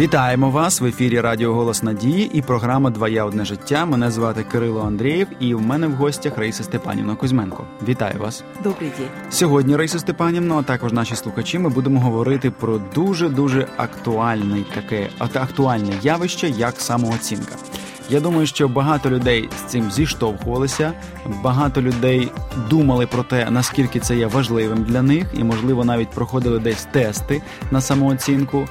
Вітаємо вас в ефірі Радіо Голос Надії і програма Два я одне життя. Мене звати Кирило Андрієв, і в мене в гостях Раїса Степанівна Кузьменко. Вітаю вас. Добрий день. Сьогодні, Раїса Степанівна, а також наші слухачі, ми будемо говорити про дуже дуже актуальне таке актуальне явище, як самооцінка. Я думаю, що багато людей з цим зіштовхувалися, багато людей думали про те, наскільки це є важливим для них, і, можливо, навіть проходили десь тести на самооцінку.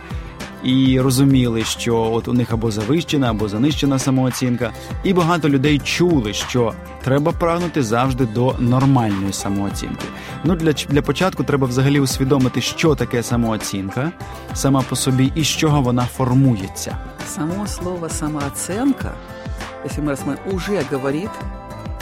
І розуміли, що от у них або завищена, або занищена самооцінка, і багато людей чули, що треба прагнути завжди до нормальної самооцінки. Ну для для початку треба взагалі усвідомити, що таке самооцінка сама по собі і з чого вона формується. Само слово самооценка, мы рассмотрим, уже говорит,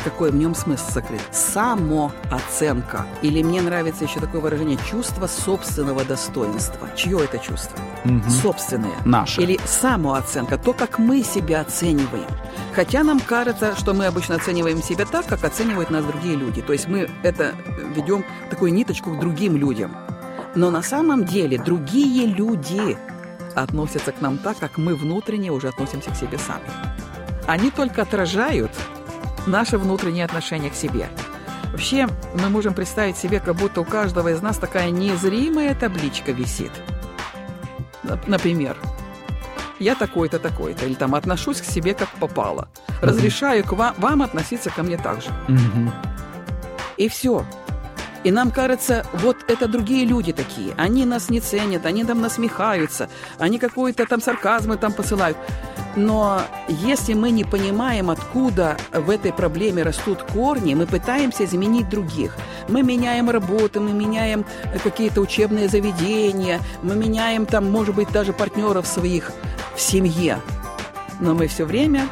какой в нем смысл сокрыт. Самооценка. Или мне нравится еще такое выражение чувство собственного достоинства. Чье это чувство? Угу. Собственное. Наше. Или самооценка. То, как мы себя оцениваем. Хотя нам кажется, что мы обычно оцениваем себя так, как оценивают нас другие люди. То есть мы это ведем такую ниточку к другим людям. Но на самом деле другие люди относятся к нам так, как мы внутренне уже относимся к себе сами. Они только отражают наше внутреннее отношение к себе. Вообще, мы можем представить себе, как будто у каждого из нас такая незримая табличка висит. Например, я такой-то, такой-то, или там отношусь к себе как попало. Разрешаю к вам, вам относиться ко мне так же. Угу. И все. И нам кажется, вот это другие люди такие. Они нас не ценят, они там насмехаются, они какой-то там сарказмы там посылают. Но если мы не понимаем, откуда в этой проблеме растут корни, мы пытаемся изменить других. Мы меняем работу, мы меняем какие-то учебные заведения, мы меняем там, может быть, даже партнеров своих в семье. Но мы все время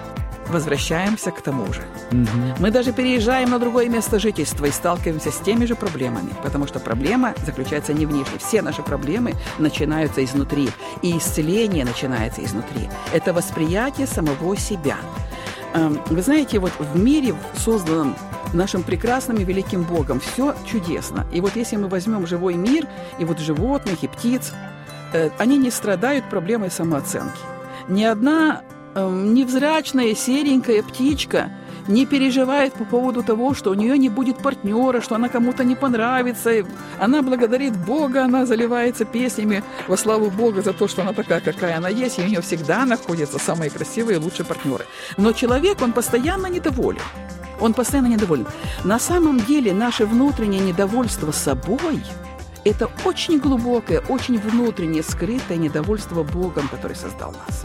возвращаемся к тому же. Угу. Мы даже переезжаем на другое место жительства и сталкиваемся с теми же проблемами, потому что проблема заключается не внешне. Все наши проблемы начинаются изнутри, и исцеление начинается изнутри. Это восприятие самого себя. Эм, вы знаете, вот в мире, созданном нашим прекрасным и великим Богом, все чудесно. И вот если мы возьмем живой мир, и вот животных, и птиц, э, они не страдают проблемой самооценки. Ни одна невзрачная серенькая птичка – не переживает по поводу того, что у нее не будет партнера, что она кому-то не понравится. Она благодарит Бога, она заливается песнями во славу Бога за то, что она такая, какая она есть, и у нее всегда находятся самые красивые и лучшие партнеры. Но человек, он постоянно недоволен. Он постоянно недоволен. На самом деле наше внутреннее недовольство собой – это очень глубокое, очень внутреннее, скрытое недовольство Богом, который создал нас.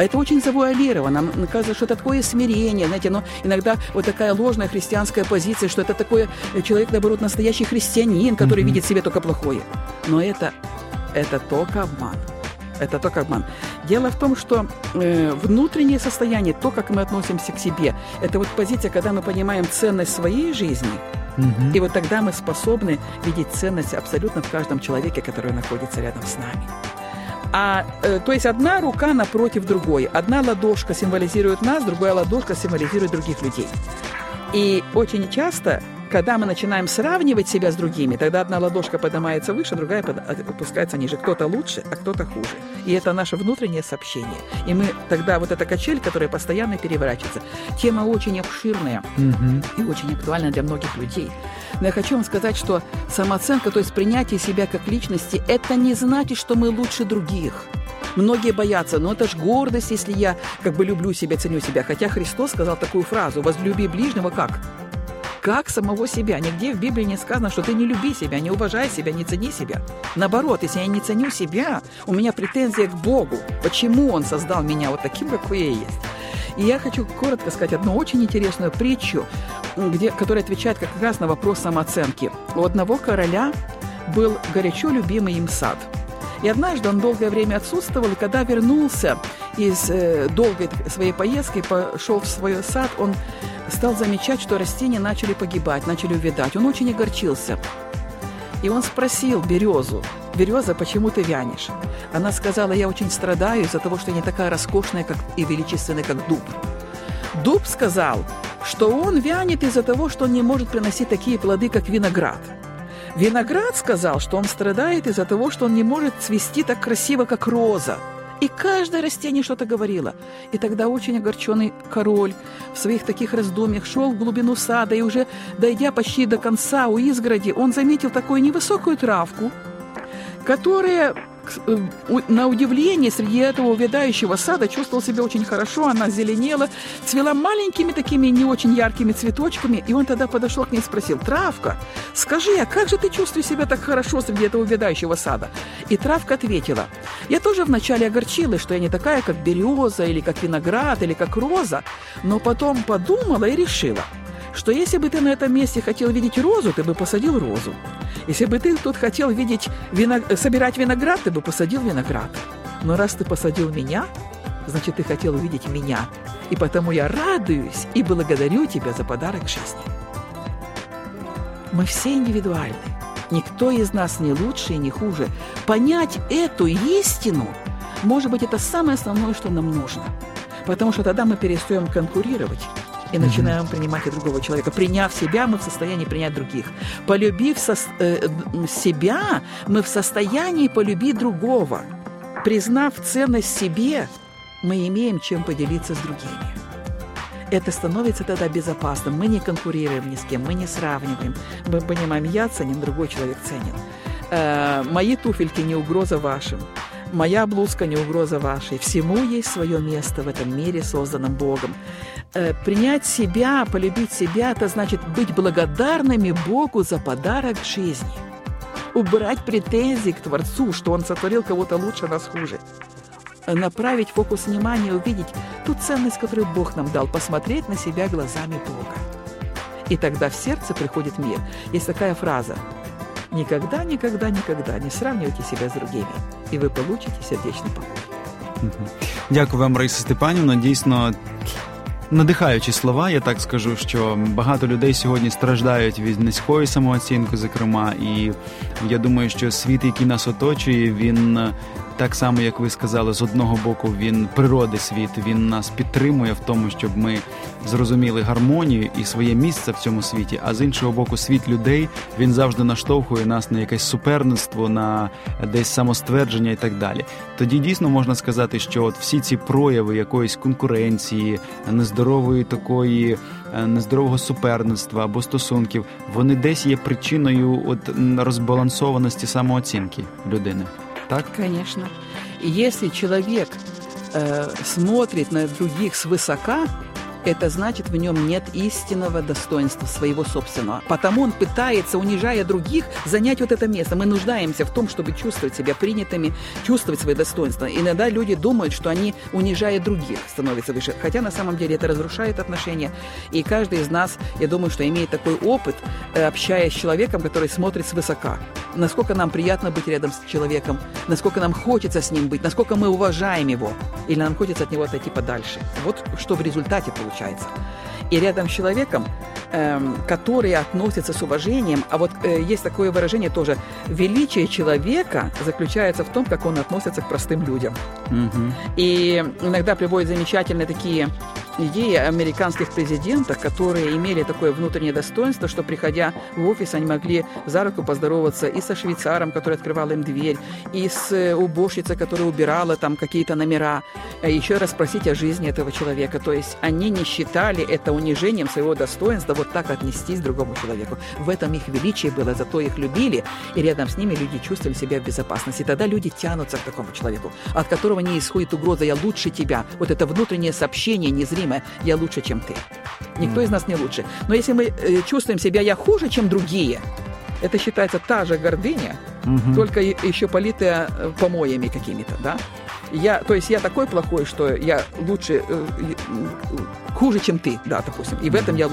А это очень завуалировано. Нам кажется, что это такое смирение, знаете, но иногда вот такая ложная христианская позиция, что это такой э, человек, наоборот, настоящий христианин, который mm-hmm. видит в себе только плохое. Но это, это только обман. Это только обман. Дело в том, что э, внутреннее состояние, то, как мы относимся к себе, это вот позиция, когда мы понимаем ценность своей жизни, Угу. и вот тогда мы способны видеть ценность абсолютно в каждом человеке, который находится рядом с нами. А, э, то есть одна рука напротив другой. Одна ладошка символизирует нас, другая ладошка символизирует других людей. И очень часто, когда мы начинаем сравнивать себя с другими, тогда одна ладошка поднимается выше, другая опускается ниже. Кто-то лучше, а кто-то хуже. И это наше внутреннее сообщение. И мы тогда вот эта качель, которая постоянно переворачивается. Тема очень обширная угу. и очень актуальна для многих людей. Но я хочу вам сказать, что самооценка, то есть принятие себя как личности, это не значит, что мы лучше других. Многие боятся, но это ж гордость, если я как бы люблю себя, ценю себя. Хотя Христос сказал такую фразу «возлюби ближнего как?» Как самого себя. Нигде в Библии не сказано, что ты не люби себя, не уважай себя, не цени себя. Наоборот, если я не ценю себя, у меня претензия к Богу. Почему Он создал меня вот таким, какой я есть? И я хочу коротко сказать одну очень интересную притчу, где, которая отвечает как раз на вопрос самооценки. У одного короля был горячо любимый им сад. И однажды он долгое время отсутствовал, и когда вернулся из э, долгой своей поездки, пошел в свой сад, он стал замечать, что растения начали погибать, начали увядать. Он очень огорчился. И он спросил березу, «Береза, почему ты вянешь?» Она сказала, «Я очень страдаю из-за того, что я не такая роскошная как, и величественная, как дуб». Дуб сказал, что он вянет из-за того, что он не может приносить такие плоды, как виноград. Виноград сказал, что он страдает из-за того, что он не может цвести так красиво, как роза. И каждое растение что-то говорило. И тогда очень огорченный король в своих таких раздумьях шел в глубину сада, и уже дойдя почти до конца у изгороди, он заметил такую невысокую травку, которая на удивление, среди этого увядающего сада чувствовал себя очень хорошо, она зеленела, цвела маленькими такими не очень яркими цветочками, и он тогда подошел к ней и спросил, «Травка, скажи, а как же ты чувствуешь себя так хорошо среди этого увядающего сада?» И травка ответила, «Я тоже вначале огорчилась, что я не такая, как береза, или как виноград, или как роза, но потом подумала и решила, что если бы ты на этом месте хотел видеть розу, ты бы посадил розу. Если бы ты тут хотел видеть виног... собирать виноград, ты бы посадил виноград. Но раз ты посадил меня, значит, ты хотел увидеть меня. И потому я радуюсь и благодарю тебя за подарок жизни. Мы все индивидуальны. Никто из нас не лучше и не хуже. Понять эту истину, может быть, это самое основное, что нам нужно. Потому что тогда мы перестаем конкурировать и начинаем mm-hmm. принимать и другого человека. Приняв себя, мы в состоянии принять других. Полюбив со, э, себя, мы в состоянии полюбить другого. Признав ценность себе, мы имеем чем поделиться с другими. Это становится тогда безопасным. Мы не конкурируем ни с кем, мы не сравниваем. Мы понимаем, я ценен, другой человек ценен. Э, мои туфельки не угроза вашим. Моя блузка не угроза вашей. Всему есть свое место в этом мире, созданном Богом. Э, принять себя, полюбить себя, это значит быть благодарными Богу за подарок жизни. Убрать претензии к Творцу, что Он сотворил кого-то лучше, нас хуже. Направить фокус внимания, увидеть ту ценность, которую Бог нам дал, посмотреть на себя глазами Бога. И тогда в сердце приходит мир. Есть такая фраза «Никогда, никогда, никогда не сравнивайте себя с другими, и вы получите сердечный покой». Дякую вам, Раїса Степанівна. Дійсно, надихаючі слова. Я так скажу, що багато людей сьогодні страждають від низької самооцінки, зокрема, і я думаю, що світ, який нас оточує, він так само, як ви сказали, з одного боку він природи світ, він нас підтримує в тому, щоб ми зрозуміли гармонію і своє місце в цьому світі. А з іншого боку, світ людей він завжди наштовхує нас на якесь суперництво, на десь самоствердження і так далі. Тоді дійсно можна сказати, що от всі ці прояви якоїсь конкуренції, нездорової такої. Е, нездорового суперництва або стосунків, вони десь є причиною от розбалансованості самооцінки людини. Так? Конечно. И если человек э, смотрит на других свысока, это значит, в нем нет истинного достоинства своего собственного. Потому он пытается, унижая других, занять вот это место. Мы нуждаемся в том, чтобы чувствовать себя принятыми, чувствовать свои достоинства. Иногда люди думают, что они, унижая других, становятся выше. Хотя на самом деле это разрушает отношения. И каждый из нас, я думаю, что имеет такой опыт, э, общаясь с человеком, который смотрит свысока. Насколько нам приятно быть рядом с человеком, насколько нам хочется с ним быть, насколько мы уважаем его, или нам хочется от него отойти подальше. Вот что в результате получается получается. И рядом с человеком, эм, который относится с уважением, а вот э, есть такое выражение тоже, величие человека заключается в том, как он относится к простым людям. Угу. И иногда приводят замечательные такие идеи американских президентов, которые имели такое внутреннее достоинство, что, приходя в офис, они могли за руку поздороваться и со швейцаром, который открывал им дверь, и с э, уборщицей, которая убирала там какие-то номера, а еще раз спросить о жизни этого человека. То есть они не считали это унижением своего достоинства вот так отнестись к другому человеку. В этом их величие было, зато их любили, и рядом с ними люди чувствовали себя в безопасности. Тогда люди тянутся к такому человеку, от которого не исходит угроза «я лучше тебя». Вот это внутреннее сообщение незримое «я лучше, чем ты». Никто из нас не лучше. Но если мы э, чувствуем себя «я хуже, чем другие», это считается та же гордыня, угу. только еще политая э, помоями какими-то, да? Я, то есть я такой плохой, что я лучше, э, хуже, чем ты, да, допустим. І в этом я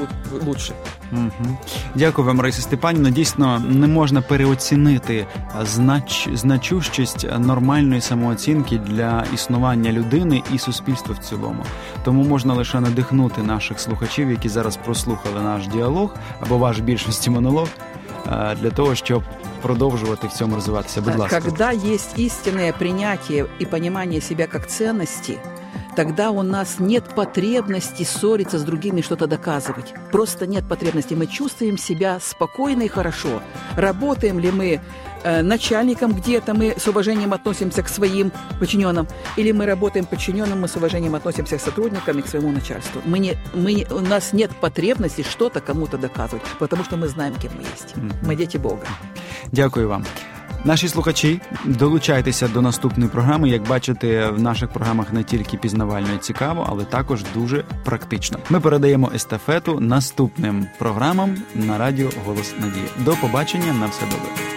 лучше. Угу. Дякую вам, Раїса Степанівна. Дійсно, не можна переоцінити знач, значущість нормальної самооцінки для існування людини і суспільства в цілому. Тому можна лише надихнути наших слухачів, які зараз прослухали наш діалог або ваш більшості монолог. для того, щоб продовжувати в цьому розвиватися. Будь ласка. Когда есть истинное принятие и понимание себя как ценности, тогда у нас нет потребности ссориться с другими, что-то доказывать. Просто нет потребности. Мы чувствуем себя спокойно и хорошо. Работаем ли мы э, начальником где-то, мы с уважением относимся к своим подчиненным, или мы работаем подчиненным, мы с уважением относимся к сотрудникам и к своему начальству. Мы не, мы, у нас нет потребности что-то кому-то доказывать, потому что мы знаем, кем мы есть. Мы дети Бога. Дякую вам. Наші слухачі, долучайтеся до наступної програми. Як бачите, в наших програмах не тільки пізнавально і цікаво, але також дуже практично. Ми передаємо естафету наступним програмам на радіо Голос Надії. До побачення на все добре.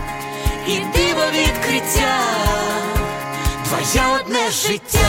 і диво відкриття, твоє одне життя,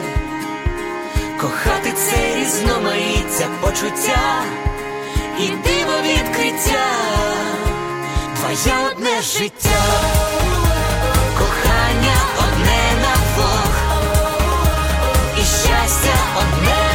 кохати це різноманіття почуття і диво відкриття, твоє одне життя, кохання одне на двох, і щастя одне.